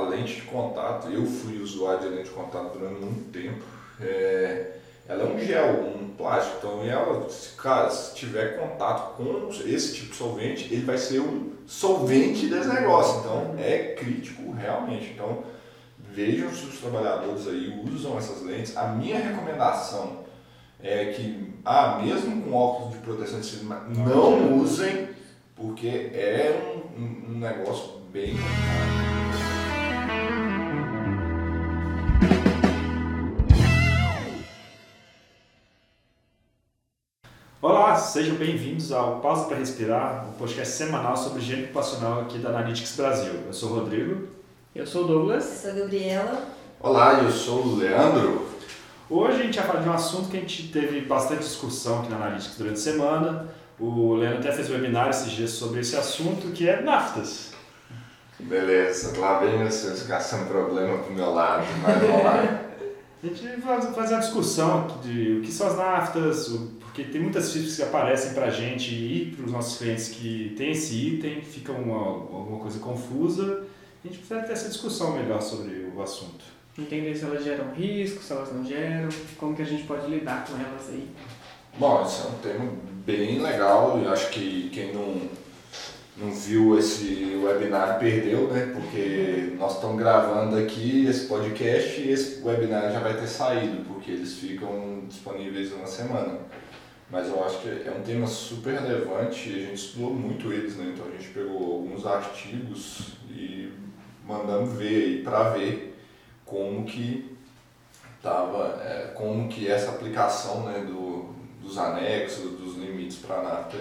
a lente de contato, eu fui usuário de lente de contato durante muito tempo. É, ela é um gel, um plástico. Então, ela, cara, se tiver contato com esse tipo de solvente, ele vai ser um solvente desse negócio. Então, é crítico realmente. Então, vejam se os trabalhadores aí usam essas lentes. A minha recomendação é que, ah, mesmo com óculos de proteção de cima, não usem, porque é um, um negócio bem complicado. Olá, sejam bem-vindos ao Pausa para Respirar, um podcast semanal sobre higiene ocupacional aqui da Analytics Brasil. Eu sou o Rodrigo. Eu sou o Douglas. Eu sou a Gabriela. Olá, eu sou o Leandro. Hoje a gente vai falar de um assunto que a gente teve bastante discussão aqui na Analytics durante a semana. O Leandro até fez um webinar esses dias sobre esse assunto, que é naftas. Beleza, lá vem vocês caçando problema pro meu lado, mas vamos lá. A gente vai fazer uma discussão de o que são as naftas, porque tem muitas features que aparecem para a gente e para os nossos clientes que tem esse item, fica uma, alguma coisa confusa. A gente precisa ter essa discussão melhor sobre o assunto. Entender se elas geram risco, se elas não geram, como que a gente pode lidar com elas aí. Bom, esse é um tema bem legal e acho que quem não, não viu esse webinar perdeu, né? Porque nós estamos gravando aqui esse podcast e esse webinar já vai ter saído, porque eles ficam disponíveis uma semana. Mas eu acho que é um tema super relevante e a gente estudou muito eles, né? Então a gente pegou alguns artigos e mandamos ver aí para ver como que tava, é, como que essa aplicação né, do, dos anexos, dos limites para a NAFTA.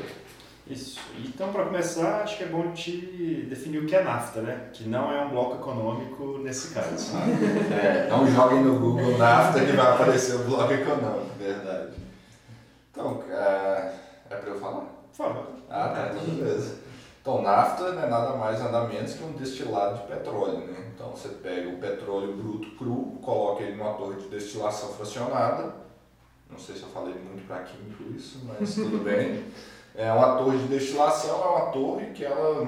Isso. Então, para começar, acho que é bom te definir o que é NAFTA, né? Que não é um bloco econômico nesse caso. é, não joguem no Google NAFTA que vai aparecer o bloco econômico, verdade. Então, é, é para eu falar? Favor. Ah, tá, então beleza. Então, nafta não é nada mais, nada menos que um destilado de petróleo, né? Então, você pega o petróleo bruto cru, coloca ele numa torre de destilação fracionada. Não sei se eu falei muito para químico isso, mas tudo bem. É uma torre de destilação, é uma torre que ela,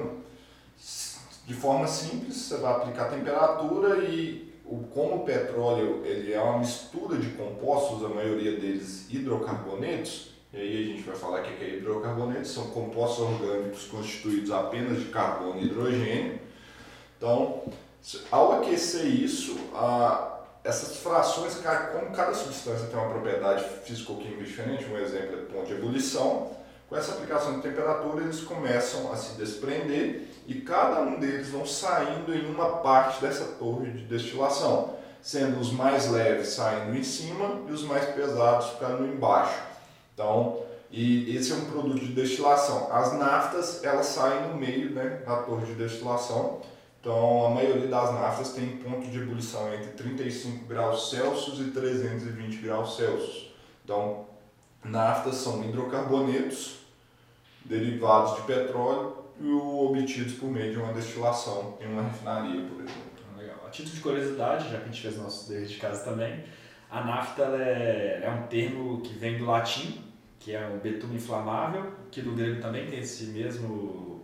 de forma simples, você vai aplicar temperatura e como o petróleo ele é uma mistura de compostos, a maioria deles hidrocarbonetos, e aí a gente vai falar o que é hidrocarbonetos, são compostos orgânicos constituídos apenas de carbono e hidrogênio. Então, ao aquecer isso, a, essas frações, como cada substância tem uma propriedade físico-química diferente, um exemplo é ponto de ebulição, com essa aplicação de temperatura eles começam a se desprender e cada um deles vão saindo em uma parte dessa torre de destilação, sendo os mais leves saindo em cima e os mais pesados ficando embaixo. Então, e esse é um produto de destilação. As naftas, elas saem no meio né, da torre de destilação. Então, a maioria das naftas tem ponto de ebulição entre 35 graus Celsius e 320 graus Celsius. Então, naftas são hidrocarbonetos derivados de petróleo e obtidos por meio de uma destilação em uma refinaria, por exemplo. Ah, legal. A título de curiosidade, já que a gente fez nosso dever de casa também, a nafta é, é um termo que vem do latim, que é o betume inflamável, que do grego também tem esse mesmo,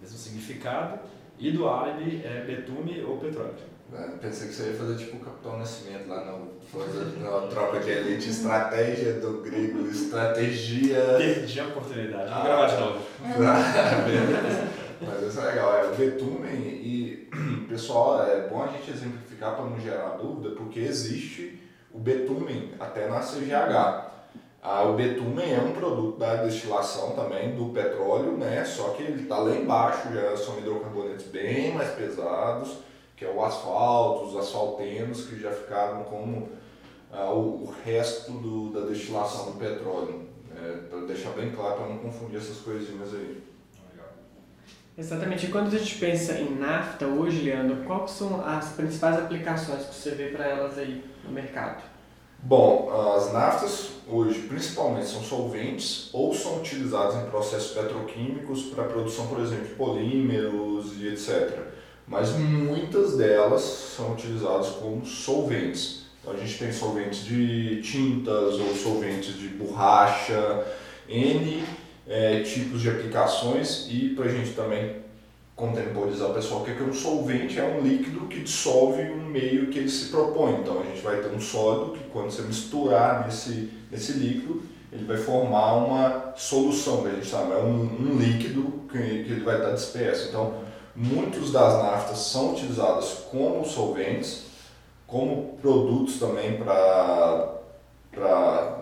mesmo significado, e do árabe é betume ou petróleo. É, pensei que você ia fazer tipo o Capitão Nascimento lá no, na tropa de elite, estratégia do grego, estratégia. Perdi a oportunidade, vou ah, gravar de novo. Mas isso é legal, é o betume e, pessoal, é bom a gente exemplificar para não gerar dúvida, porque existe o betume até na CGH. Ah, o betume é um produto da destilação também do petróleo, né? Só que ele está lá embaixo, já são hidrocarbonetos bem mais pesados, que é o asfalto, os asfaltenos, que já ficaram como ah, o, o, resto do, da destilação do petróleo. É, para deixar bem claro, para não confundir essas coisinhas aí. Exatamente. E quando a gente pensa em nafta hoje, Leandro, quais são as principais aplicações que você vê para elas aí no mercado? Bom, as naftas hoje principalmente são solventes ou são utilizadas em processos petroquímicos para a produção, por exemplo, de polímeros e etc. Mas muitas delas são utilizadas como solventes. Então a gente tem solventes de tintas ou solventes de borracha, N é, tipos de aplicações e para a gente também contemporizar o pessoal, o que é um solvente? É um líquido que dissolve um meio que ele se propõe. Então a gente vai ter um sólido que quando você misturar nesse, nesse líquido, ele vai formar uma solução, que a gente chama, é um, um líquido que, que ele vai estar disperso. Então, muitos das naftas são utilizadas como solventes, como produtos também para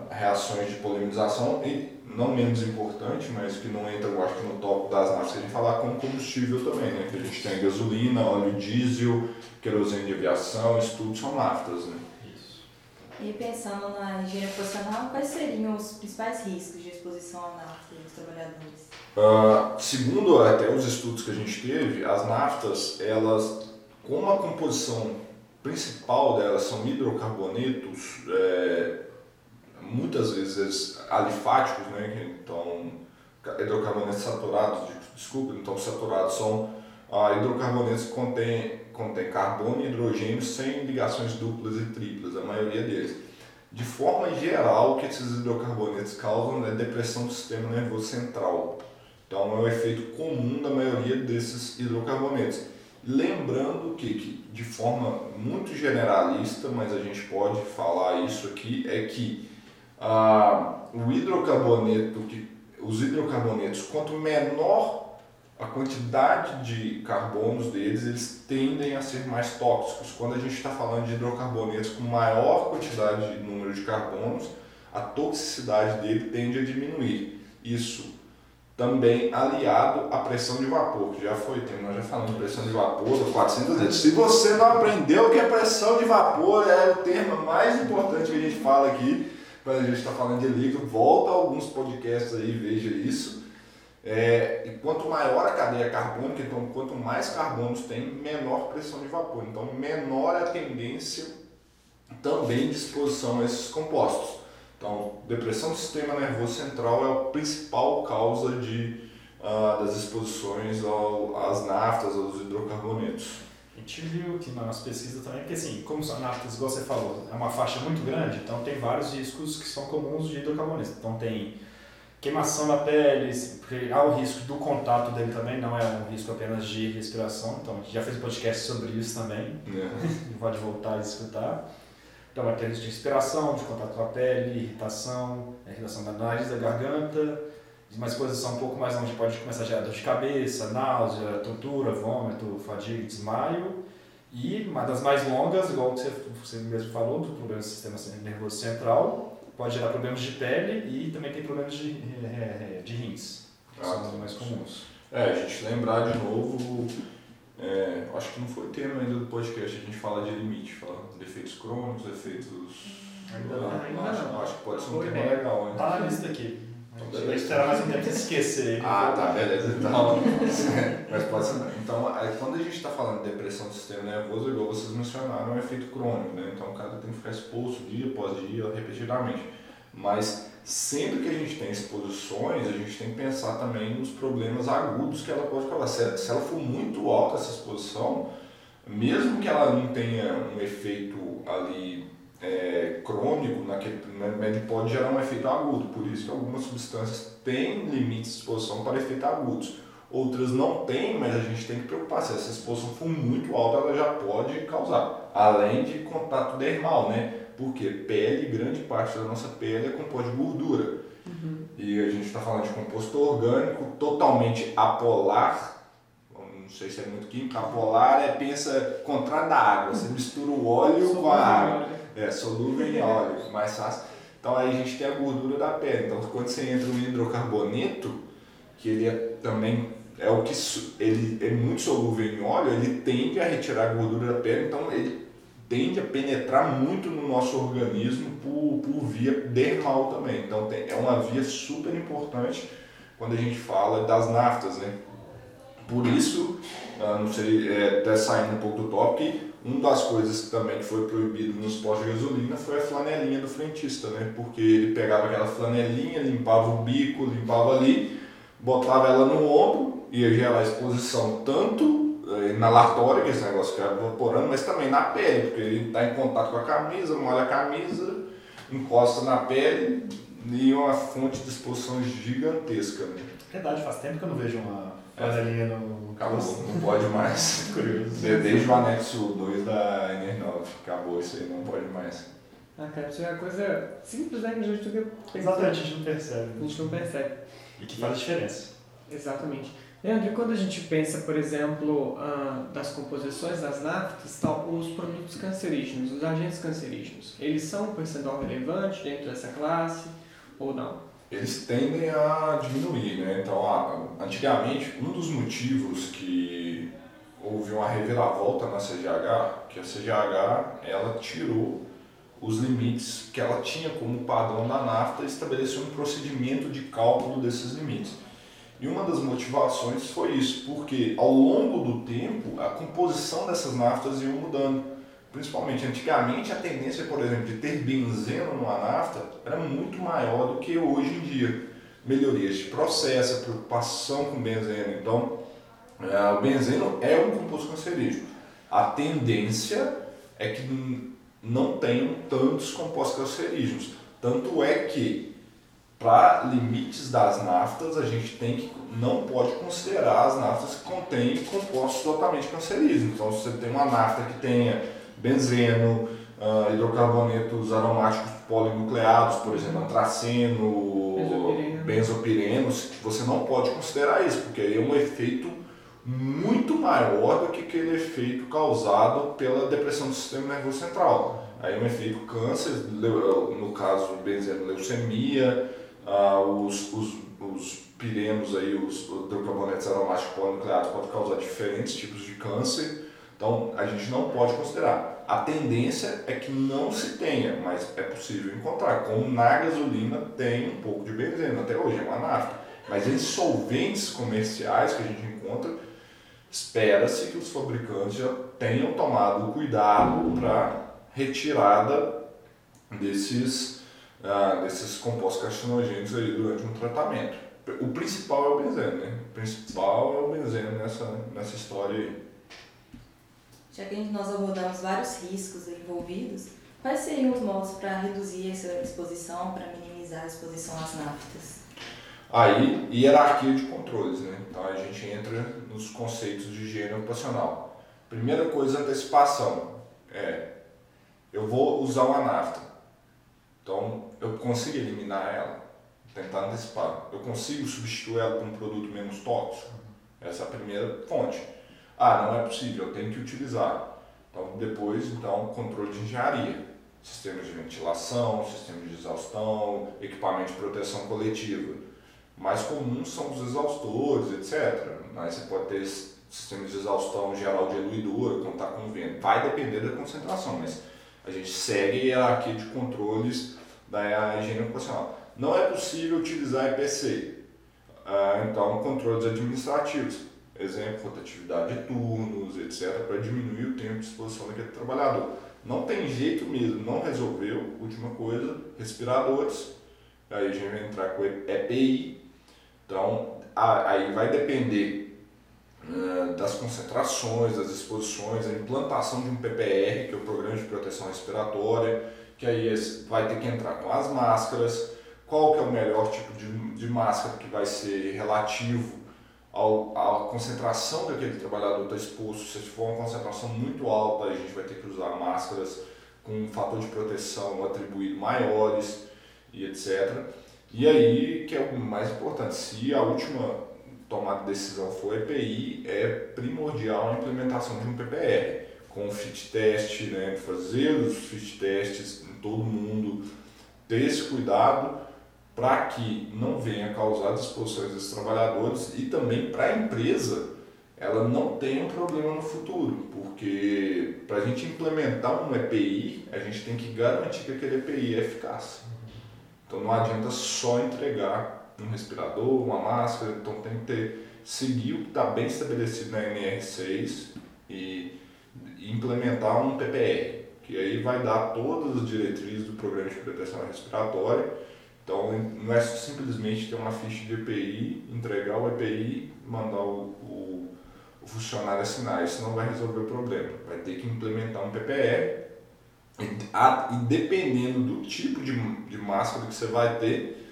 reações de polimerização e não menos importante, mas que não entra, eu acho que no top das naftas que a gente falar, como combustível também, né? Que a gente tem gasolina, óleo diesel, querosene de aviação, isso tudo são naftas, né? E pensando na engenharia profissional, quais seriam os principais riscos de exposição à nafta dos trabalhadores? Uh, segundo até os estudos que a gente teve, as naftas, elas, como a composição principal delas são hidrocarbonetos, é, muitas vezes alifáticos, né? então hidrocarbonetos saturados, desculpa, então saturados são ah, hidrocarbonetos que contêm, contém carbono e hidrogênio sem ligações duplas e triplas, a maioria deles. De forma geral, o que esses hidrocarbonetos causam é depressão do sistema nervoso central. Então é o efeito comum da maioria desses hidrocarbonetos. Lembrando que, que, de forma muito generalista, mas a gente pode falar isso aqui, é que ah, o hidrocarboneto, que, os hidrocarbonetos, quanto menor a quantidade de carbonos deles, eles tendem a ser mais tóxicos. Quando a gente está falando de hidrocarbonetos com maior quantidade de número de carbonos, a toxicidade dele tende a diminuir. Isso também aliado à pressão de vapor, que já foi nós já falamos de pressão de vapor 400 vezes. Se você não aprendeu que a pressão de vapor é o termo mais importante que a gente fala aqui, quando a gente está falando de líquido, volta alguns podcasts aí veja isso. É, e quanto maior a cadeia carbônica, então quanto mais carbonos tem, menor pressão de vapor. Então menor a tendência também de exposição a esses compostos. Então, depressão do sistema nervoso central é a principal causa de, uh, das exposições ao, às naftas, aos hidrocarbonetos. A gente viu que nas pesquisas também, que assim, como são naftas, igual você falou, é uma faixa muito grande, então tem vários riscos que são comuns de hidrocarbonetos. Então tem queimação da pele, porque há o risco do contato dele também, não é um risco apenas de respiração, então a gente já fez um podcast sobre isso também, é. pode voltar e escutar. Então risco de respiração, de contato com a pele, irritação, irritação da nariz, da garganta, uma exposição um pouco mais longe pode começar a gerar dor de cabeça, náusea, tontura, vômito, fadiga, desmaio. E uma das mais longas, igual você, você mesmo falou, do problema do sistema nervoso central, pode gerar problemas de pele e também tem problemas de, é, de rins, que são os mais comuns. É, a gente lembrar de novo, é, acho que não foi tema ainda do podcast, a gente fala de limite, fala de efeitos crônicos, efeitos... Ainda não. Ainda não. Acho que pode ser um tema legal. Né? Tá na lista aqui. Então, beleza. Vai esperar mais um tempo para esquecer. Ah, tá, beleza. Então, mas pode ser. Então, quando a gente está falando de depressão do sistema nervoso, igual vocês mencionaram, é um efeito crônico, né? Então, o cara tem que ficar exposto dia após dia, repetidamente. Mas sempre que a gente tem exposições, a gente tem que pensar também nos problemas agudos que ela pode causar. Se ela for muito alta essa exposição, mesmo que ela não tenha um efeito ali é, crônico, naquele, né, pode gerar um efeito agudo. Por isso que algumas substâncias têm limites de exposição para efeitos agudos. Outras não têm, mas a gente tem que preocupar. Se essa exposição for muito alta, ela já pode causar. Além de contato dermal, né? Porque pele, grande parte da nossa pele é composta de gordura. Uhum. E a gente está falando de composto orgânico totalmente apolar, não sei se é muito químico, apolar é, pensa, contrário da água, você mistura o óleo com a água. É, solúvel em óleo, mais fácil. Então aí a gente tem a gordura da pele. Então quando você entra no hidrocarboneto, que ele é também é o que ele é muito solúvel em óleo, ele tende a retirar a gordura da pele, então ele tende a penetrar muito no nosso organismo por, por via dermal também. Então tem, é uma via super importante quando a gente fala das naftas, né? Por isso, ah, não sei, é, até saindo um pouco do tópico, uma das coisas também que foi proibido nos postos de gasolina foi a flanelinha do frentista, né? Porque ele pegava aquela flanelinha, limpava o bico, limpava ali, botava ela no ombro, ia gerar exposição tanto eh, na latória, que esse negócio fica evaporando, mas também na pele, porque ele está em contato com a camisa, molha a camisa, encosta na pele e uma fonte de exposição gigantesca. Né? Verdade, faz tempo que eu não vejo uma Panelinha no Acabou, não pode mais. Curioso. Desde o anexo 2 da NR9, acabou isso aí, não pode mais. Ah, cara, isso é uma coisa simples, né? Que a gente nunca pensa. Exatamente, a gente não percebe. A gente não percebe. E que faz diferença. Exatamente. Leandro, e quando a gente pensa, por exemplo, ah, das composições das naftas, tal, os produtos cancerígenos, os agentes cancerígenos, eles são um percentual relevante dentro dessa classe ou não? Eles tendem a diminuir, né? Então, ah, antigamente, um dos motivos que houve uma reviravolta na CGH, que a CGH, ela tirou os limites que ela tinha como padrão da nafta e estabeleceu um procedimento de cálculo desses limites. E uma das motivações foi isso, porque ao longo do tempo a composição dessas naftas ia mudando. Principalmente antigamente a tendência, por exemplo, de ter benzeno numa nafta era muito maior do que hoje em dia. Melhorias de processo, preocupação com benzeno. Então, é, o benzeno é um composto cancerígeno. A tendência é que não tenham tantos compostos cancerígenos. Tanto é que para limites das naftas, a gente tem que não pode considerar as naftas que contêm compostos totalmente cancerígenos. Então, se você tem uma nafta que tenha benzeno, uh, hidrocarbonetos aromáticos polinucleados, por exemplo, antraceno, benzopirenos, você não pode considerar isso, porque aí é um efeito muito maior do que aquele efeito causado pela depressão do sistema nervoso central. Aí é um efeito câncer, no caso benzeno, leucemia, ah, os, os, os pirenos, aí, os hidrocarbonetos aromáticos polinucleados podem causar diferentes tipos de câncer, então a gente não pode considerar. A tendência é que não se tenha, mas é possível encontrar. Como na gasolina tem um pouco de benzeno, até hoje é uma nafta. Mas em solventes comerciais que a gente encontra, espera-se que os fabricantes já tenham tomado o cuidado para retirada desses ah, desses compostos carcinogênicos aí durante um tratamento. O principal é o benzeno, né? O principal é o benzeno nessa, nessa história aí. Já que nós abordamos vários riscos envolvidos, quais seriam os modos para reduzir essa exposição, para minimizar a exposição às naftas? Aí, hierarquia de controles, né? Então a gente entra nos conceitos de higiene ocupacional. Primeira coisa, antecipação. É, eu vou usar uma nafta. Então, eu consigo eliminar ela, tentar antecipar. Eu consigo substituir ela por um produto menos tóxico. Essa é a primeira fonte. Ah, não é possível, eu tenho que utilizar. Então, depois, então, controle de engenharia. Sistemas de ventilação, sistemas de exaustão, equipamento de proteção coletiva. Mais comuns são os exaustores, etc. Mas você pode ter sistemas de exaustão geral de eluidura, quando está com vento. Vai depender da concentração, mas a gente segue a hierarquia de controles da higiene ocupacional. Não é possível utilizar EPC, ah, então controles administrativos, exemplo, rotatividade de turnos, etc., para diminuir o tempo de exposição daquele trabalhador. Não tem jeito mesmo, não resolveu, última coisa, respiradores, aí a gente vai entrar com EPI, então aí vai depender das concentrações, das exposições, a implantação de um PPR, que é o Programa de Proteção Respiratória, que aí vai ter que entrar com as máscaras, qual que é o melhor tipo de, de máscara que vai ser relativo ao, à concentração que aquele trabalhador está exposto. Se for uma concentração muito alta, a gente vai ter que usar máscaras com um fator de proteção atribuído maiores e etc. E aí, que é o mais importante, se a última tomada de decisão for EPI, é primordial a implementação de um PPR, com fit test, né, fazer os fit tests em todo mundo, ter esse cuidado para que não venha causar disposições dos trabalhadores e também para a empresa ela não tenha um problema no futuro, porque para a gente implementar um EPI, a gente tem que garantir que aquele EPI é eficaz. Então não adianta só entregar um respirador, uma máscara, então tem que ter, seguir o que está bem estabelecido na NR6 e implementar um PPR, que aí vai dar todas as diretrizes do programa de proteção respiratória. Então não é simplesmente ter uma ficha de EPI, entregar o EPI, mandar o, o, o funcionário assinar, isso não vai resolver o problema. Vai ter que implementar um PPR e, e dependendo do tipo de, de máscara que você vai ter,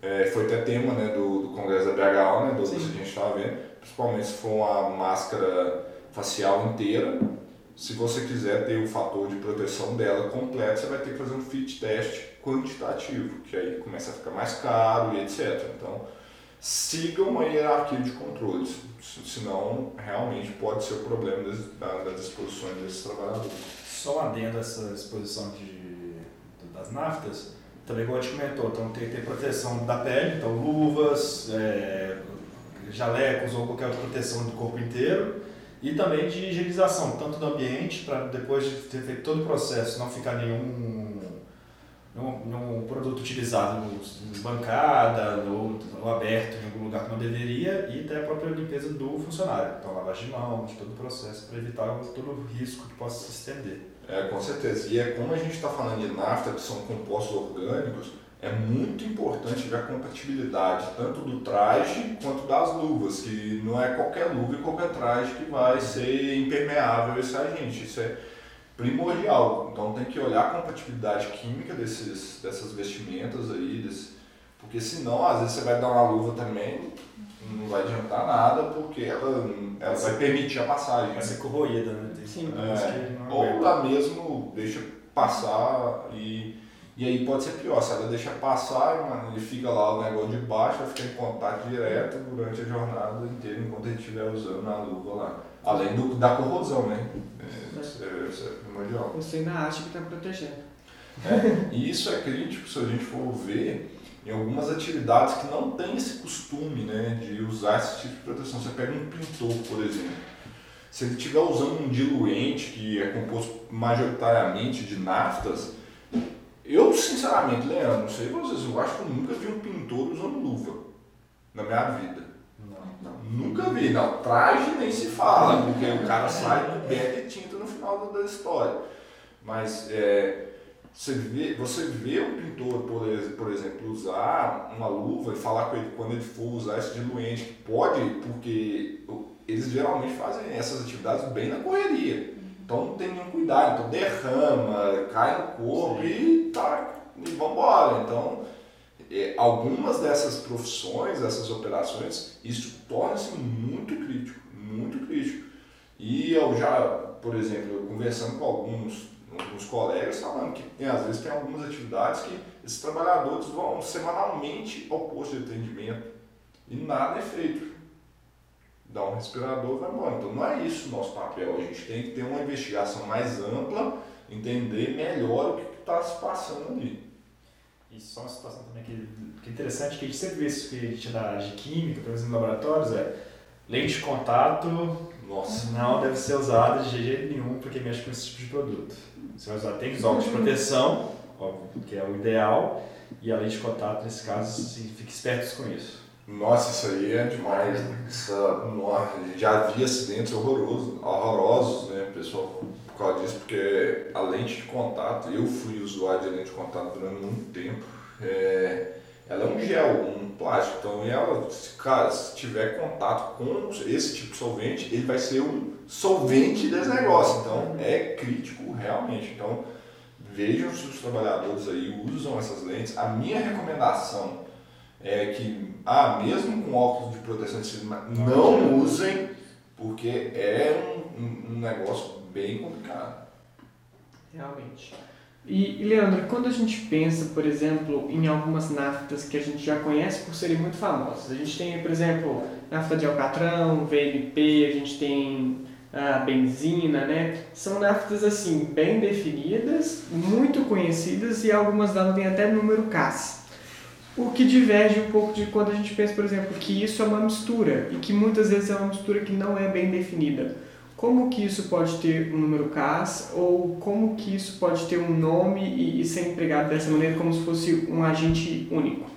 é, foi até tema né, do, do Congresso da BHO, né, do que a gente estava vendo. principalmente se for uma máscara facial inteira, se você quiser ter o fator de proteção dela completo, você vai ter que fazer um fit test quantitativo, que aí começa a ficar mais caro e etc. Então, sigam uma hierarquia de controles, senão realmente pode ser o problema das, das exposições desses trabalhadores. Só adendo a essa exposição de, das naftas, também como a gente comentou, então tem que ter proteção da pele, então luvas, é, jalecos ou qualquer outra proteção do corpo inteiro e também de higienização, tanto do ambiente, para depois de ter feito todo o processo não ficar nenhum, nenhum, nenhum produto utilizado em bancada ou, ou, aberto em algum lugar que não deveria, e até a própria limpeza do funcionário, então lavagem de mãos, todo o processo para evitar todo o risco que possa se estender. É, com certeza. E é como a gente está falando de nafta, que são compostos orgânicos, é muito importante ver a compatibilidade tanto do traje quanto das luvas, que não é qualquer luva e qualquer traje que vai ser impermeável esse agente. Isso é primordial. Então tem que olhar a compatibilidade química desses, dessas vestimentas aí, desse, porque senão às vezes você vai dar uma luva também, não vai adiantar nada, porque ela, ela vai permitir a passagem. Vai ser corroída, né? Sim, é, ou lá mesmo deixa passar e e aí pode ser pior, se ela deixa passar, mano, ele fica lá o negócio de baixo, vai ficar em contato direto durante a jornada inteira, enquanto ele estiver usando a luva lá. Além do, da corrosão, né? É, isso, é, isso é primordial. Você ainda acha que está protegendo. É, e isso é crítico se a gente for ver em algumas atividades que não tem esse costume né, de usar esse tipo de proteção. Você pega um pintor, por exemplo. Se ele estiver usando um diluente que é composto majoritariamente de naftas, eu, sinceramente, Leandro, não sei vocês, eu acho que eu nunca vi um pintor usando luva na minha vida. Não, não. Nunca vi, não. Traje nem se fala, porque o cara sai do de tinta no final da história. Mas é, você, vê, você vê um pintor, por, por exemplo, usar uma luva e falar com ele quando ele for usar esse diluente, pode, porque eles geralmente fazem essas atividades bem na correria. Então não tem nenhum cuidado, então derrama, cai no corpo Sim. e tá, e vambora. Então, é, algumas dessas profissões, dessas operações, isso torna-se muito crítico, muito crítico. E eu já, por exemplo, conversando com alguns, alguns colegas, falando que tem, às vezes tem algumas atividades que esses trabalhadores vão semanalmente ao posto de atendimento e nada é feito dá um respirador e vai embora. Então não é isso o nosso papel. A gente tem que ter uma investigação mais ampla, entender melhor o que está se passando ali. E só uma situação também que, que é interessante, que a gente sempre vê isso que a gente dá de química, pelo menos em laboratórios, é lente de contato Nossa. não deve ser usada de jeito nenhum porque mexe com esse tipo de produto. Você vai usar tem os óculos de proteção, óbvio, que é o ideal, e a lente de contato, nesse caso, assim, fique espertos com isso. Nossa, isso aí é demais. Né? Essa, já havia acidentes horrorosos, horrorosos, né, pessoal, por causa disso, porque a lente de contato, eu fui usuário de lente de contato durante muito tempo, é, ela é um gel, um plástico, então ela, cara, se tiver contato com esse tipo de solvente, ele vai ser um solvente desse negócio, então é crítico realmente. Então vejam se os trabalhadores aí usam essas lentes. A minha recomendação é que, ah, mesmo com óculos de proteção de cima, não usem, porque é um, um negócio bem complicado. Realmente. E, Leandro, quando a gente pensa, por exemplo, em algumas naftas que a gente já conhece por serem muito famosas, a gente tem, por exemplo, nafta de alcatrão, VMP, a gente tem a benzina, né? São naftas assim bem definidas, muito conhecidas e algumas delas têm até número CAS. O que diverge um pouco de quando a gente pensa, por exemplo, que isso é uma mistura e que muitas vezes é uma mistura que não é bem definida. Como que isso pode ter um número CAS ou como que isso pode ter um nome e, e ser empregado dessa maneira como se fosse um agente único?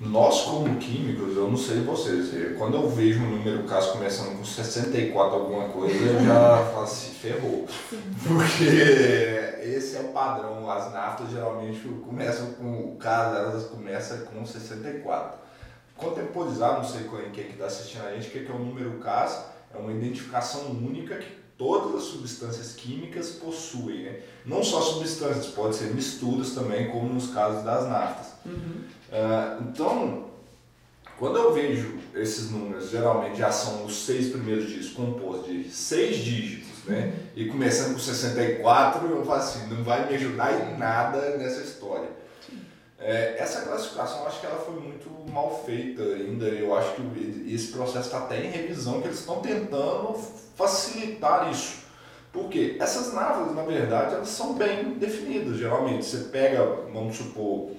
Nós, como químicos, eu não sei vocês, quando eu vejo um número caso começando com 64 alguma coisa, eu já falo assim, ferrou. Porque esse é o padrão. As naftas geralmente começam com, o caso elas começam com 64. Contemporizar, não sei quem que está assistindo a gente, o que é o número CAS? É uma identificação única que todas as substâncias químicas possuem. Né? Não só substâncias, pode ser misturas também, como nos casos das naftas. Uhum. Uh, então, Quando eu vejo esses números, geralmente já são os seis primeiros dígitos compostos de seis dígitos, né? E começando com 64, eu falo assim, não vai me ajudar em nada nessa história. É, essa classificação, acho que ela foi muito mal feita ainda. Eu acho que esse processo está até em revisão, que eles estão tentando facilitar isso. Porque essas naves, na verdade, elas são bem definidas, geralmente. Você pega, vamos supor,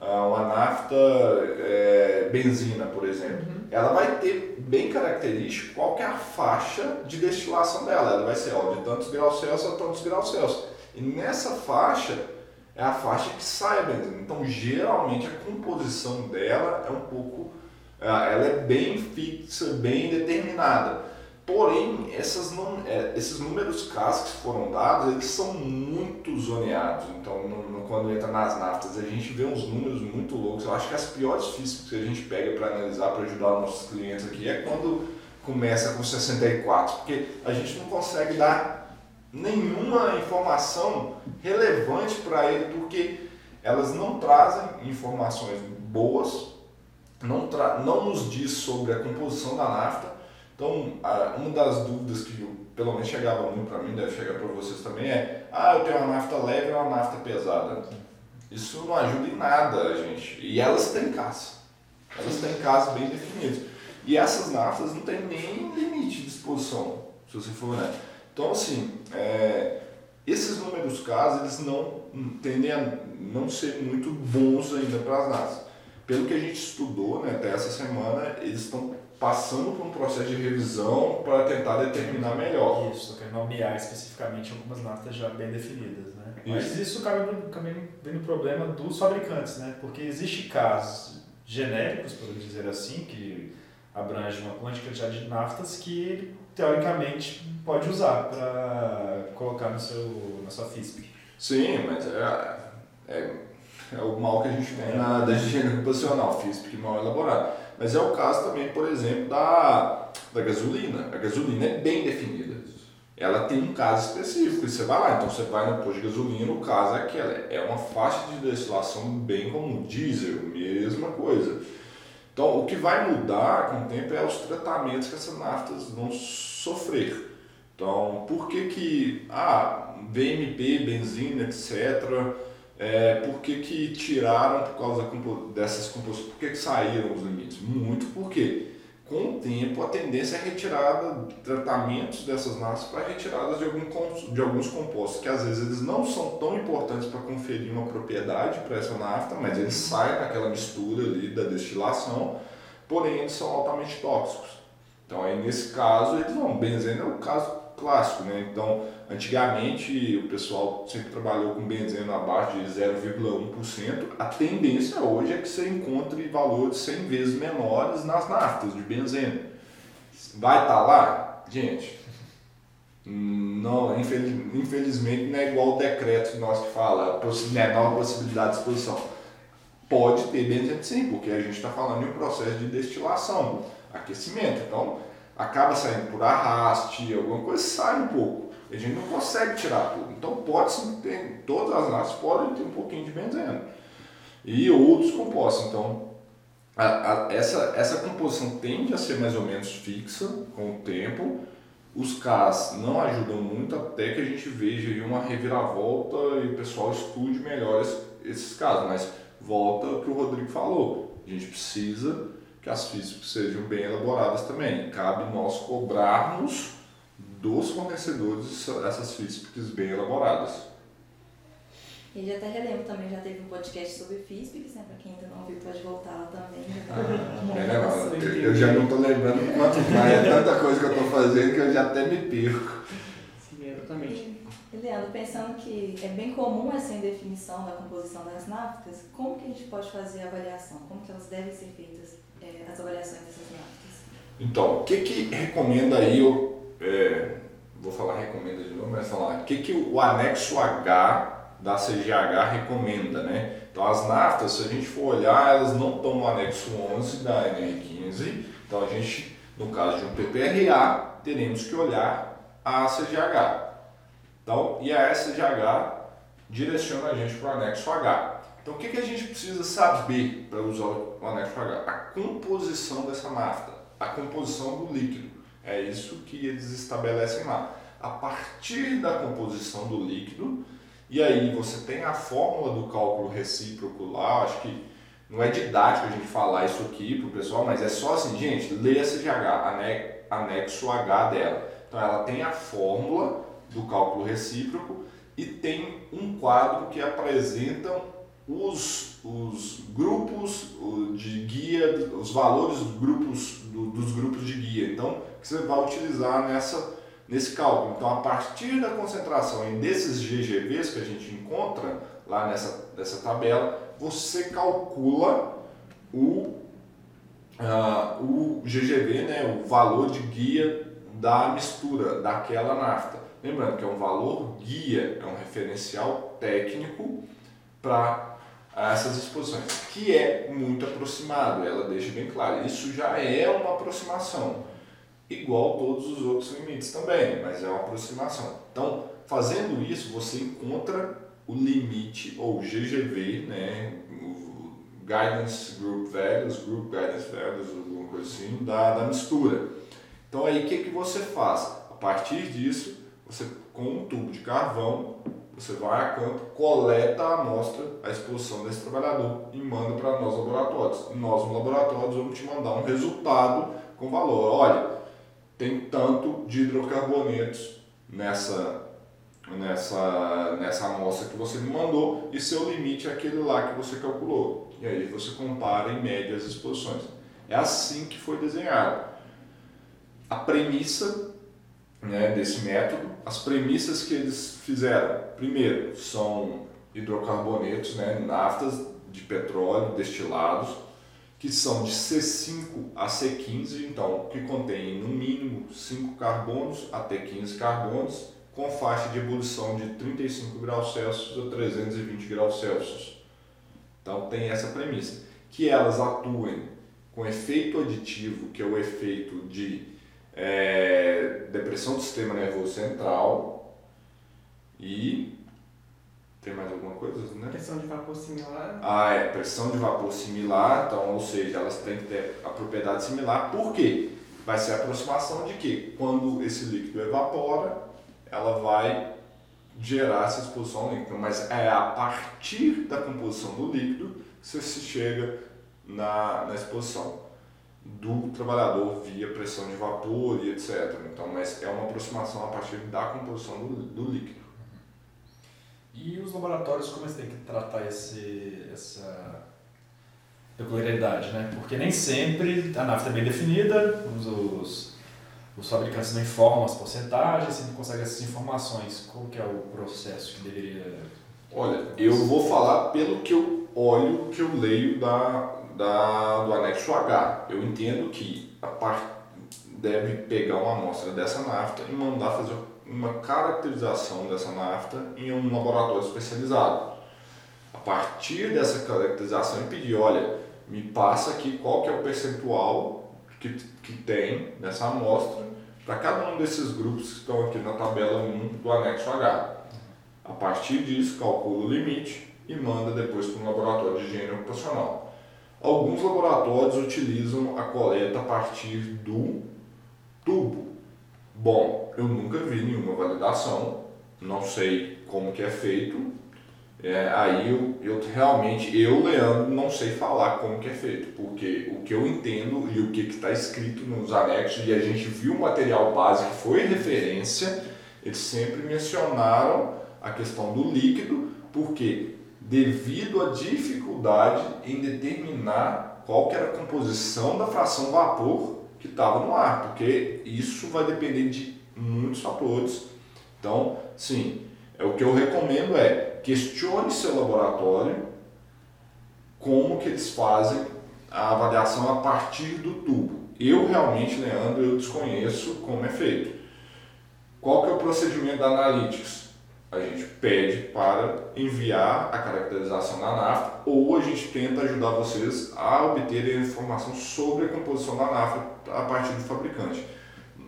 ah, uma nafta é, benzina, por exemplo, uhum. ela vai ter bem característico qual que é a faixa de destilação dela. Ela vai ser ó, de tantos graus Celsius a tantos graus Celsius. E nessa faixa é a faixa que sai a benzina. Então, geralmente, a composição dela é um pouco... Ah, ela é bem fixa, bem determinada. Porém, essas, é, esses números CAS que foram dados, eles são muito zoneados. Então, no, no, quando entra nas naftas, a gente vê uns números muito loucos. Eu acho que as piores físicas que a gente pega para analisar, para ajudar os nossos clientes aqui, é quando começa com 64, porque a gente não consegue dar nenhuma informação relevante para ele, porque elas não trazem informações boas, não, não nos diz sobre a composição da nafta, então, uma das dúvidas que pelo menos chegava muito para mim, deve chegar para vocês também, é: ah, eu tenho uma nafta leve e uma nafta pesada. Isso não ajuda em nada, gente. E elas têm caça. Elas têm caça bem definidos. E essas naftas não tem nem limite de exposição, se você for né. Então, assim, é, esses números casos, eles não tendem a não ser muito bons ainda para as naftas. Pelo que a gente estudou né, até essa semana, eles estão passando por um processo de revisão para tentar determinar melhor. Isso, quer nomear especificamente algumas natas já bem definidas, né? Isso. Mas isso acaba vem no problema dos fabricantes, né? Porque existe casos genéricos, por dizer assim, que abrange uma quantidade de naftas que ele, teoricamente, pode usar para colocar no seu, na sua FISP. Sim, mas é, é, é o mal que a gente tem na da higiene ocupacional, FISP, que mal elaborado. Mas é o caso também, por exemplo, da, da gasolina. A gasolina é bem definida. Ela tem um caso específico e você vai lá. Então você vai no posto de gasolina, o caso é aquela. É uma faixa de destilação bem como diesel, mesma coisa. Então o que vai mudar com o tempo é os tratamentos que essas naftas vão sofrer. Então, por que que, ah, VMP, benzina, etc., é, por que, que tiraram por causa dessas composições? Por que, que saíram os limites? Muito porque com o tempo a tendência é retirada tratamentos dessas naves para retiradas de, algum, de alguns compostos que às vezes eles não são tão importantes para conferir uma propriedade para essa nafta, mas eles saem daquela mistura ali da destilação, porém eles são altamente tóxicos. Então aí nesse caso eles vão, benzeno é o caso clássico, né? Então, antigamente o pessoal sempre trabalhou com benzeno abaixo de 0,1%. A tendência hoje é que você encontre valores 100 vezes menores nas naftas de benzeno. Vai estar tá lá? Gente, não, infelizmente não é igual o decreto que nós que fala, menor possibilidade de exposição. Pode ter benzeno sim, porque a gente está falando de um processo de destilação, aquecimento. Então, acaba saindo por arraste, alguma coisa sai um pouco. A gente não consegue tirar tudo. Então pode sim ter, todas as naves podem ter um pouquinho de benzeno. E outros compostos. Então, a, a, essa, essa composição tende a ser mais ou menos fixa com o tempo. Os CAS não ajudam muito até que a gente veja uma reviravolta e o pessoal estude melhor esses casos. Mas volta ao que o Rodrigo falou. A gente precisa que as físicas sejam bem elaboradas também. Cabe nós cobrarmos dos fornecedores essas físicas bem elaboradas. E já até relembro também, já teve um podcast sobre FISPICs, né? Pra quem ainda não ouviu, pode voltar lá também. Já tá ah, é, eu, eu já não estou lembrando quanto mais, é tanta coisa que eu estou fazendo que eu já até me perco. Sim, exatamente. E, Leandro, pensando que é bem comum essa indefinição da composição das naftas, como que a gente pode fazer a avaliação? Como que elas devem ser feitas? é, as avaliações dessas marcas. Então, o que que recomenda aí, eu, é, vou falar recomenda de novo, mas falar, o que que o anexo H da CGH recomenda, né? Então as naftas, se a gente for olhar, elas não estão no anexo 11 da NR15, então a gente, no caso de um PPRA, teremos que olhar a CGH. Então, e a SGH direciona a gente para o anexo H. Então, o que, que a gente precisa saber para usar o anexo H? A composição dessa nafta, a composição do líquido. É isso que eles estabelecem lá. A partir da composição do líquido, e aí você tem a fórmula do cálculo recíproco lá, acho que não é didático a gente falar isso aqui para o pessoal, mas é só assim, gente, leia CGH, anexo H dela. Então ela tem a fórmula do cálculo recíproco e tem um quadro que apresenta os, os grupos de guia, os valores dos grupos, do, dos grupos de guia. Então, que você vai utilizar nessa, nesse cálculo. Então, a partir da concentração em desses GGVs que a gente encontra lá nessa, nessa tabela, você calcula o, uh, o GGV, né, o valor de guia da mistura daquela nafta. Lembrando que é um valor guia, é um referencial técnico para essas exposições, que é muito aproximado, ela deixa bem claro. Isso já é uma aproximação, igual todos os outros limites também, mas é uma aproximação. Então, fazendo isso, você encontra o limite, ou GGV, né, o Guidance Group Values, Group Guidance Values, alguma coisa assim, da, da mistura. Então aí o que, que você faz? A partir disso, você com um tubo de carvão, você vai a campo, coleta a amostra, a exposição desse trabalhador e manda para nós laboratórios. Nós no laboratório vamos te mandar um resultado com valor. Olha, tem tanto de hidrocarbonetos nessa nessa, nessa amostra que você me mandou e seu limite é aquele lá que você calculou. E aí você compara em média as exposições. É assim que foi desenhado. A premissa né, desse método, as premissas que eles fizeram, primeiro, são hidrocarbonetos, né, naftas de petróleo destilados, que são de C5 a C15, então que contém no mínimo 5 carbonos até 15 carbonos, com faixa de ebulição de 35 graus Celsius a 320 graus Celsius. Então tem essa premissa, que elas atuem com efeito aditivo, que é o efeito de é, depressão do sistema nervoso central e tem mais alguma coisa, né? Pressão de vapor similar. Ah, é, pressão de vapor similar, então, ou seja, elas têm que ter a propriedade similar, por quê? Vai ser a aproximação de que quando esse líquido evapora, ela vai gerar essa exposição líquida, mas é a partir da composição do líquido que você se chega na, na exposição do trabalhador via pressão de vapor e etc. Então, mas é uma aproximação a partir da composição do, do líquido. E os laboratórios, como eles têm que tratar esse, essa peculiaridade, né? Porque nem sempre a nafta é bem definida, os, os os fabricantes não informam as porcentagens, você não consegue essas informações. Qual que é o processo que deveria... Olha, eu vou falar pelo que eu olho, que eu leio da, da, do anexo H. Eu entendo que a parte deve pegar uma amostra dessa nafta e mandar fazer uma caracterização dessa nafta em um laboratório especializado. A partir dessa caracterização, e pedir, olha, me passa aqui qual que é o percentual que, que tem nessa amostra para cada um desses grupos que estão aqui na tabela 1 do anexo H. A partir disso, calcula o limite e manda depois para um laboratório de higiene ocupacional. Alguns laboratórios utilizam a coleta a partir do tubo. Bom, eu nunca vi nenhuma validação, não sei como que é feito, é, aí eu, eu realmente, eu, Leandro, não sei falar como que é feito, porque o que eu entendo e o que está escrito nos anexos, e a gente viu o material base que foi referência, eles sempre mencionaram a questão do líquido, porque devido à dificuldade em determinar qual que era a composição da fração vapor que estava no ar, porque isso vai depender de muitos fatores. Então, sim, é o que eu recomendo é questione seu laboratório como que eles fazem a avaliação a partir do tubo. Eu realmente, Leandro, eu desconheço como é feito. Qual que é o procedimento da Analytics? A gente pede para enviar a caracterização da nafta ou a gente tenta ajudar vocês a obterem informação sobre a composição da nafta a partir do fabricante.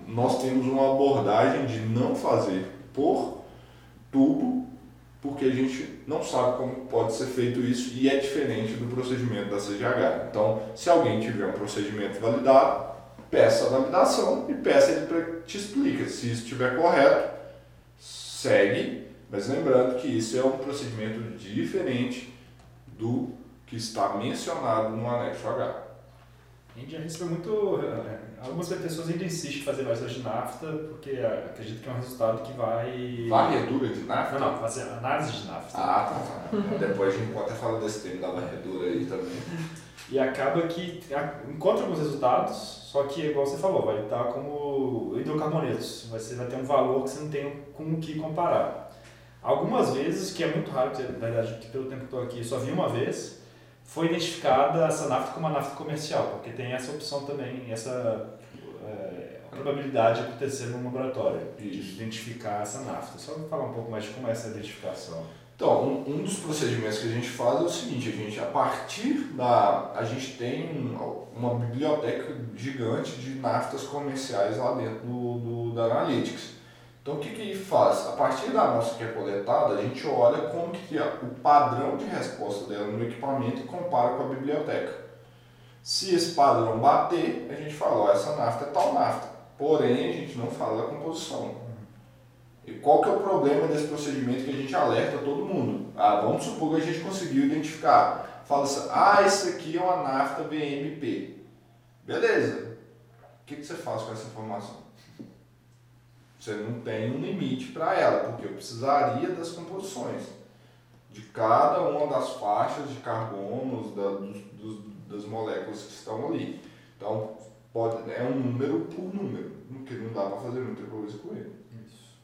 Nós temos uma abordagem de não fazer por tubo porque a gente não sabe como pode ser feito isso e é diferente do procedimento da CGH. Então, se alguém tiver um procedimento validado, peça a validação e peça ele para te explica. Se isso estiver correto, segue, mas lembrando que isso é um procedimento diferente do que está mencionado no anexo H. A gente já recebeu muito. Algumas pessoas ainda insistem em fazer varredura de nafta porque acredito que é um resultado que vai. Varredura de nafta? Não, não, fazer análise de nafta. Ah, tá. tá. Depois a gente pode até falar desse tema da varredura aí também. E acaba que encontra alguns resultados, só que, igual você falou, vai estar como hidrocarbonetos. Você vai ter um valor que você não tem com o que comparar. Algumas vezes, que é muito raro, na verdade, pelo tempo que estou aqui, só vi uma vez, foi identificada essa nafta como uma nafta comercial, porque tem essa opção também, essa é, probabilidade de acontecer no laboratório, de identificar essa nafta. Só falar um pouco mais de como é essa identificação. Então, um, um, dos procedimentos que a gente faz é o seguinte, a gente, a partir da... a gente tem uma biblioteca gigante de naftas comerciais lá dentro do, do da Analytics. Então, o que, que faz? A partir da amostra que é coletada, a gente olha como que é o padrão de resposta dela no equipamento e compara com a biblioteca. Se esse padrão bater, a gente fala, ó, essa nafta é tal nafta. Porém, a gente não fala da composição. E qual que é o problema desse procedimento que a gente alerta todo mundo? Ah, vamos supor que a gente conseguiu identificar. Fala assim, ah, isso aqui é uma nafta BMP. Beleza. O que, que você faz com essa informação? Você não tem um limite para ela, porque eu precisaria das composições de cada uma das faixas de carbonos da, dos, dos, das moléculas que estão ali. Então, pode, é um número por número, porque não dá para fazer muita coisa com ele. Isso.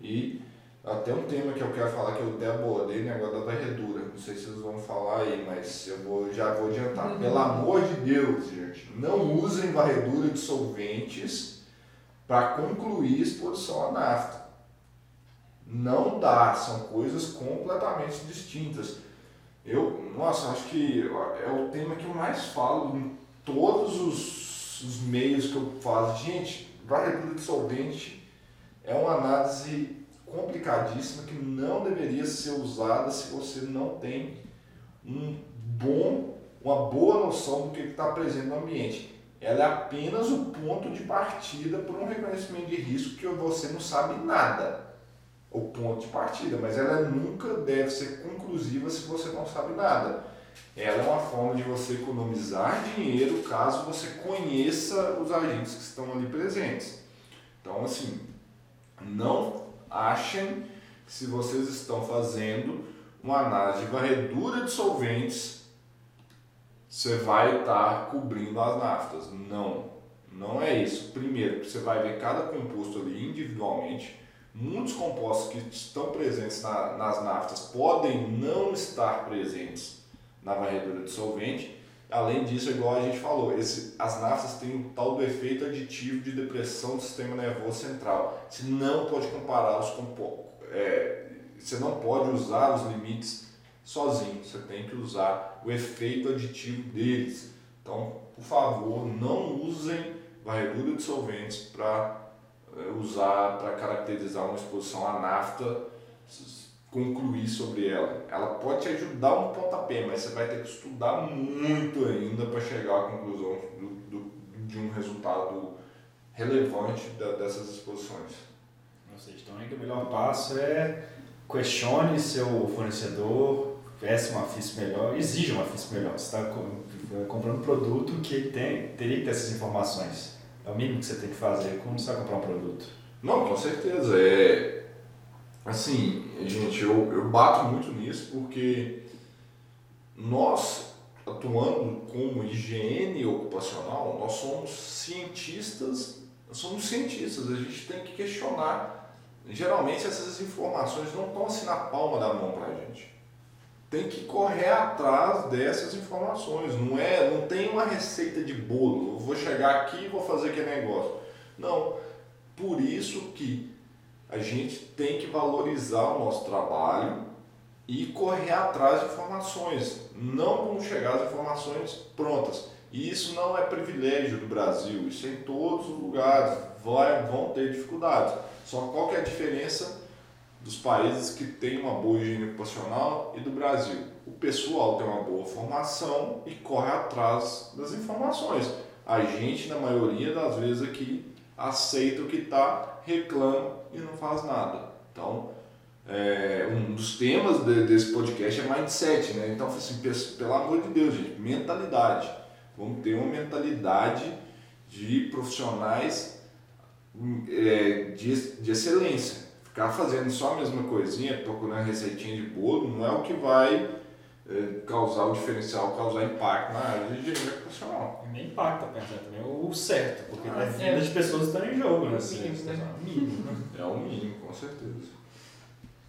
E até um tema que eu quero falar que eu até abordei, negócio da varredura. Não sei se vocês vão falar aí, mas eu vou, já vou adiantar. Uhum. Pelo amor de Deus, gente, não usem varredura de solventes para concluir a exposição à nafta. Não dá, são coisas completamente distintas. Eu, nossa, acho que é o tema que eu mais falo em todos os, os meios que eu faço. Gente, varredura de solvente é uma análise complicadíssima que não deveria ser usada se você não tem um bom, uma boa noção do que está presente no ambiente ela é apenas o ponto de partida para um reconhecimento de risco que você não sabe nada. O ponto de partida, mas ela nunca deve ser conclusiva se você não sabe nada. Ela é uma forma de você economizar dinheiro caso você conheça os agentes que estão ali presentes. Então, assim, não achem que se vocês estão fazendo uma análise de varredura de solventes, você vai estar tá cobrindo as naftas. Não, não é isso. Primeiro, você vai ver cada composto ali individualmente. Muitos compostos que estão presentes na, nas naftas podem não estar presentes na varredura de solvente. Além disso, igual a gente falou, esse, as naftas têm o tal do efeito aditivo de depressão do sistema nervoso central. Você não pode comparar os compostos. É, você não pode usar os limites sozinho, você tem que usar o efeito aditivo deles. Então, por favor, não usem varredura de solventes para eh, usar, para caracterizar uma exposição à nafta, concluir sobre ela. Ela pode te ajudar um pontapé, mas você vai ter que estudar muito ainda para chegar à conclusão do, do, de um resultado relevante da, dessas exposições. Ou seja, então ainda o melhor passo é questione seu fornecedor, peça uma FIS melhor, exige uma FIS melhor. Você está é, comprando um produto que tem, teria que ter essas informações. É o mínimo que você tem que fazer quando você vai comprar um produto. Não, com certeza. É, assim, gente, eu, eu bato muito nisso porque nós, atuando como higiene ocupacional, nós somos cientistas, somos cientistas, a gente tem que questionar. Geralmente essas informações não estão assim na palma da mão para a gente tem que correr atrás dessas informações. Não é, não tem uma receita de bolo. Eu vou chegar aqui e vou fazer aquele negócio. Não. Por isso que a gente tem que valorizar o nosso trabalho e correr atrás de informações. Não vão chegar as informações prontas. E isso não é privilégio do Brasil, isso é em todos os lugares. Vai, vão ter dificuldades. Só qual que é a diferença dos países que têm uma boa higiene ocupacional e do Brasil. O pessoal tem uma boa formação e corre atrás das informações. A gente, na maioria das vezes aqui, aceita o que está, reclama e não faz nada. Então, é, um dos temas de, desse podcast é mindset, né? Então, assim, pelo amor de Deus, gente, mentalidade. Vamos ter uma mentalidade de profissionais é, de, de excelência. Ficar fazendo só a mesma coisinha, procurando receitinha de bolo, não é o que vai é, causar o diferencial, causar impacto na área de engenharia profissional. Nem impacta, pensando também o certo, porque ah, a vida é. de pessoas está em jogo, né? Assim, mínimo, né? mínimo, né? É o mínimo, com certeza.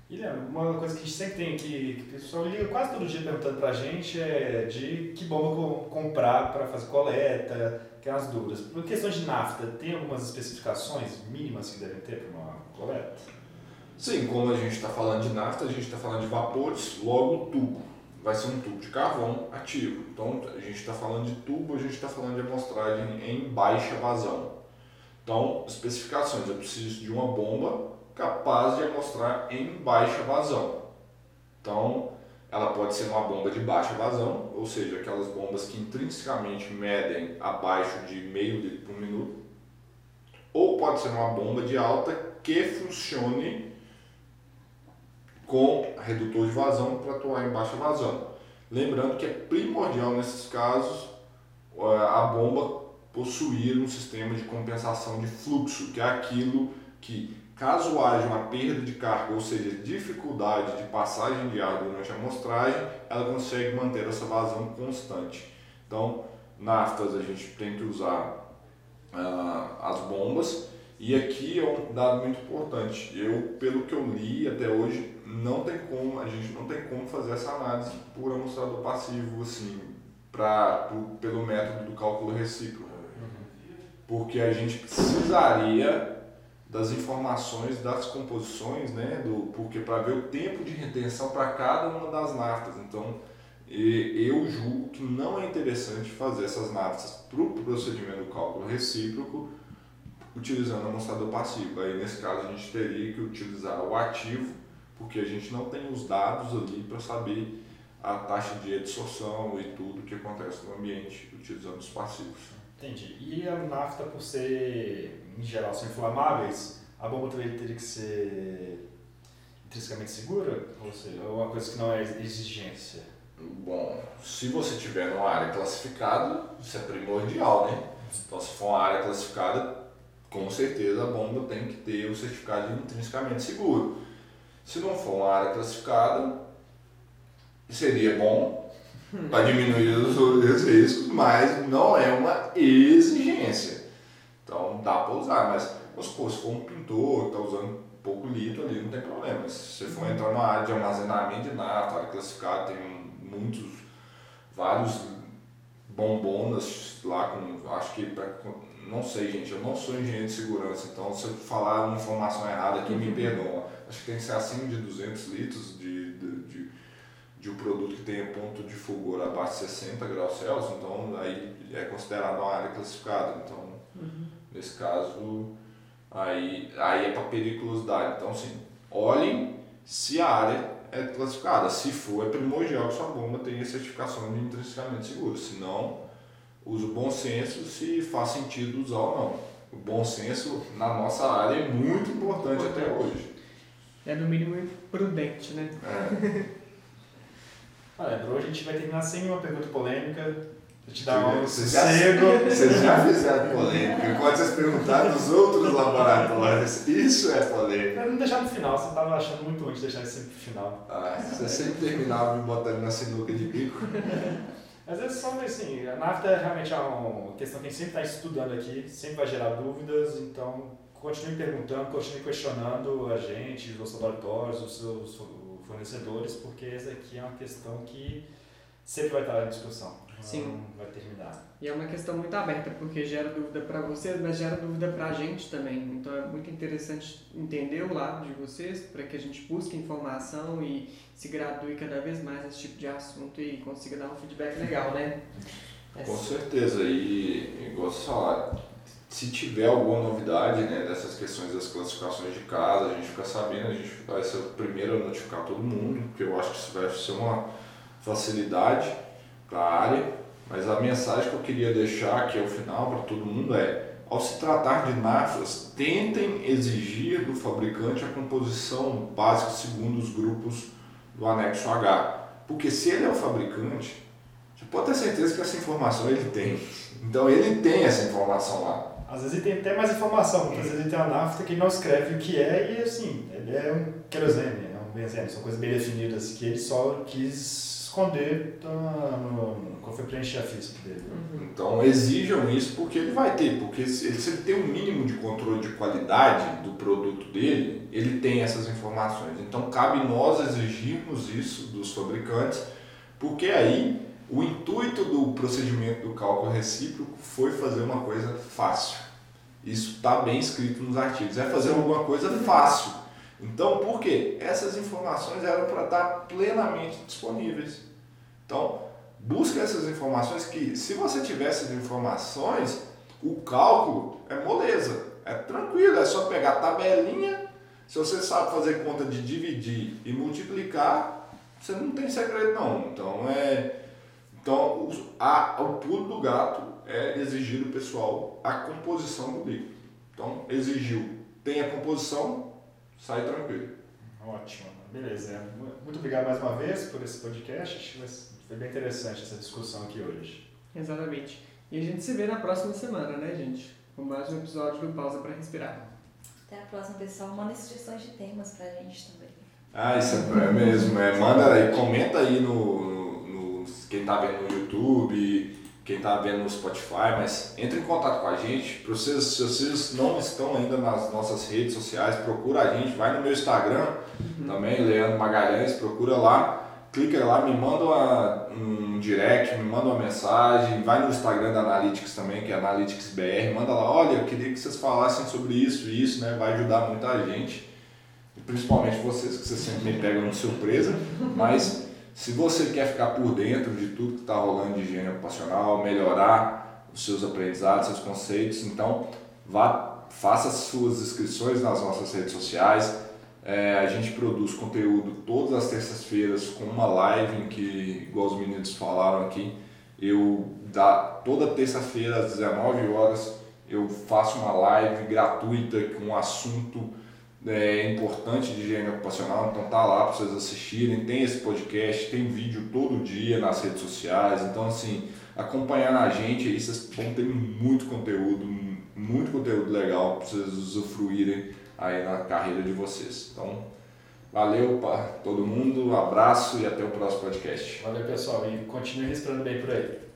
E né, uma coisa que a gente sempre tem aqui, que o pessoal liga quase todo dia perguntando pra gente é de que bomba comprar para fazer coleta, que é as dúvidas. Por questão de nafta, tem algumas especificações mínimas que devem ter para uma coleta? Sim, como a gente está falando de nafta, a gente está falando de vapores, logo tubo. Vai ser um tubo de carvão ativo. Então a gente está falando de tubo, a gente está falando de amostragem em baixa vazão. Então, especificações, eu preciso de uma bomba capaz de amostrar em baixa vazão. Então, ela pode ser uma bomba de baixa vazão, ou seja, aquelas bombas que intrinsecamente medem abaixo de meio litro por minuto, ou pode ser uma bomba de alta que funcione com redutor de vazão para atuar em baixa vazão. Lembrando que é primordial nesses casos a bomba possuir um sistema de compensação de fluxo, que é aquilo que Caso haja uma perda de carga, ou seja, dificuldade de passagem de ar durante a amostragem, ela consegue manter essa vazão constante. Então, naftas a gente tem que usar uh, as bombas e aqui é um dado muito importante. Eu, pelo que eu li até hoje, não tem como, a gente não tem como fazer essa análise por amostrador passivo assim, pra, por, pelo método do cálculo recíproco. Porque a gente precisaria das informações das composições, né, do, porque para ver o tempo de retenção para cada uma das naftas. Então, eu julgo que não é interessante fazer essas naftas para o procedimento do cálculo recíproco utilizando amostrador passivo. Aí, nesse caso, a gente teria que utilizar o ativo, porque a gente não tem os dados ali para saber a taxa de adsorção e tudo que acontece no ambiente utilizando os passivos. Entendi. E a nafta, por ser, em geral, são inflamáveis, a bomba também teria que ser intrinsecamente segura? Ou seja, é uma coisa que não é exigência? Bom, se você tiver numa área classificada, isso é primordial, né? Então, se for uma área classificada, com certeza a bomba tem que ter o certificado de intrinsecamente seguro. Se não for uma área classificada, seria bom para diminuir os riscos, mas não é uma exigência. Então dá para usar, mas vamos supor, se for um pintor que está usando pouco litro ali, não tem problema. Se você for entrar numa área de armazenamento de nata, área classificada, tem muitos, vários bombonas lá com, acho que, pra, não sei gente, eu não sou engenheiro de segurança, então se eu falar uma informação errada aqui, me perdoa. Acho que tem que ser acima de 200 litros de, de, de de um produto que tenha ponto de fulgor abaixo de 60 graus Celsius, então aí é considerado uma área classificada. Então, uhum. nesse caso, aí, aí é para periculosidade. Então, assim, olhem se a área é classificada. Se for, é primordial que sua bomba tenha certificação de intrinsecamente seguro. Se use o bom senso se faz sentido usar ou não. O bom senso na nossa área é muito importante até hoje. É no mínimo prudente, né? É. Olha, Bro, a gente vai terminar sem uma pergunta polêmica. Vou te dar um sossego. Vocês já fizeram polêmica. Quando vocês perguntaram dos outros laboratórios, isso é polêmica. Pra não deixar no final, você estava achando muito ruim de deixar isso sempre pro final. Ah, você sempre terminava me botando na sinuca de bico. Às vezes só assim, a NAFTA é realmente uma questão que a gente sempre está estudando aqui, sempre vai gerar dúvidas, então continue perguntando, continue questionando a gente, os laboratórios, os seus fornecedores, porque essa aqui é uma questão que sempre vai estar em discussão. Sim. Vai terminar. E é uma questão muito aberta, porque gera dúvida para vocês, mas gera dúvida para a gente também. Então é muito interessante entender o lado de vocês, para que a gente busque informação e se gradue cada vez mais nesse tipo de assunto e consiga dar um feedback legal, né? Com certeza. E, igual você falaram, se tiver alguma novidade né, dessas questões das classificações de casa, a gente fica sabendo, a gente vai ser o primeiro a notificar todo mundo, porque eu acho que isso vai ser uma facilidade para a área. Mas a mensagem que eu queria deixar aqui ao final para todo mundo é: ao se tratar de naftas, tentem exigir do fabricante a composição básica segundo os grupos do anexo H. Porque se ele é o fabricante, você pode ter certeza que essa informação ele tem. Então ele tem essa informação lá. Às vezes ele tem até mais informação, porque às vezes ele tem uma nafta que não escreve o que é e assim, ele é um querosene, é um benzene, são coisas bem definidas que ele só quis esconder tá, no, quando foi preencher a física dele. Uhum. Então exijam isso porque ele vai ter, porque se ele, se ele tem um mínimo de controle de qualidade do produto dele, ele tem essas informações. Então cabe nós exigirmos isso dos fabricantes, porque aí o intuito do procedimento do cálculo recíproco foi fazer uma coisa fácil. Isso está bem escrito nos artigos. É fazer alguma coisa fácil. Então, por quê? Essas informações eram para estar plenamente disponíveis. Então, busque essas informações que, se você tiver essas informações, o cálculo é moleza, é tranquilo, é só pegar a tabelinha. Se você sabe fazer conta de dividir e multiplicar, você não tem segredo não. Então, é então, a, o pulo do gato é exigir do pessoal a composição do líquido. Então, exigiu, tem a composição, sai tranquilo. Ótimo, beleza. Muito obrigado mais uma vez por esse podcast. Foi bem interessante essa discussão aqui hoje. Exatamente. E a gente se vê na próxima semana, né, gente? Com mais um episódio do Pausa para Respirar. Até a próxima, pessoal. Manda sugestões de temas pra gente também. Ah, isso é, é mesmo. É, manda aí, comenta aí no quem está vendo no YouTube, quem está vendo no Spotify, mas entre em contato com a gente. Vocês, se vocês não estão ainda nas nossas redes sociais, procura a gente, vai no meu Instagram uhum. também, Leandro Magalhães, procura lá, clica lá, me manda uma, um direct, me manda uma mensagem, vai no Instagram da Analytics também, que é AnalyticsBR, manda lá, olha, eu queria que vocês falassem sobre isso e isso, né? Vai ajudar muita gente. Principalmente vocês, que vocês sempre me pegam de surpresa, mas se você quer ficar por dentro de tudo que está rolando de higiene ocupacional, melhorar os seus aprendizados, seus conceitos, então vá, faça suas inscrições nas nossas redes sociais. É, a gente produz conteúdo todas as terças-feiras com uma live em que, igual os meninos falaram aqui, eu da, toda terça-feira às 19 horas eu faço uma live gratuita com um assunto é, importante de higiene ocupacional, então tá lá para vocês assistirem, tem esse podcast, tem vídeo todo dia nas redes sociais, então assim, acompanhando a gente aí, vocês vão ter muito conteúdo, muito conteúdo legal para vocês usufruírem aí na carreira de vocês. Então, valeu para todo mundo, um abraço e até o próximo podcast. Valeu pessoal, e continue respirando bem por aí.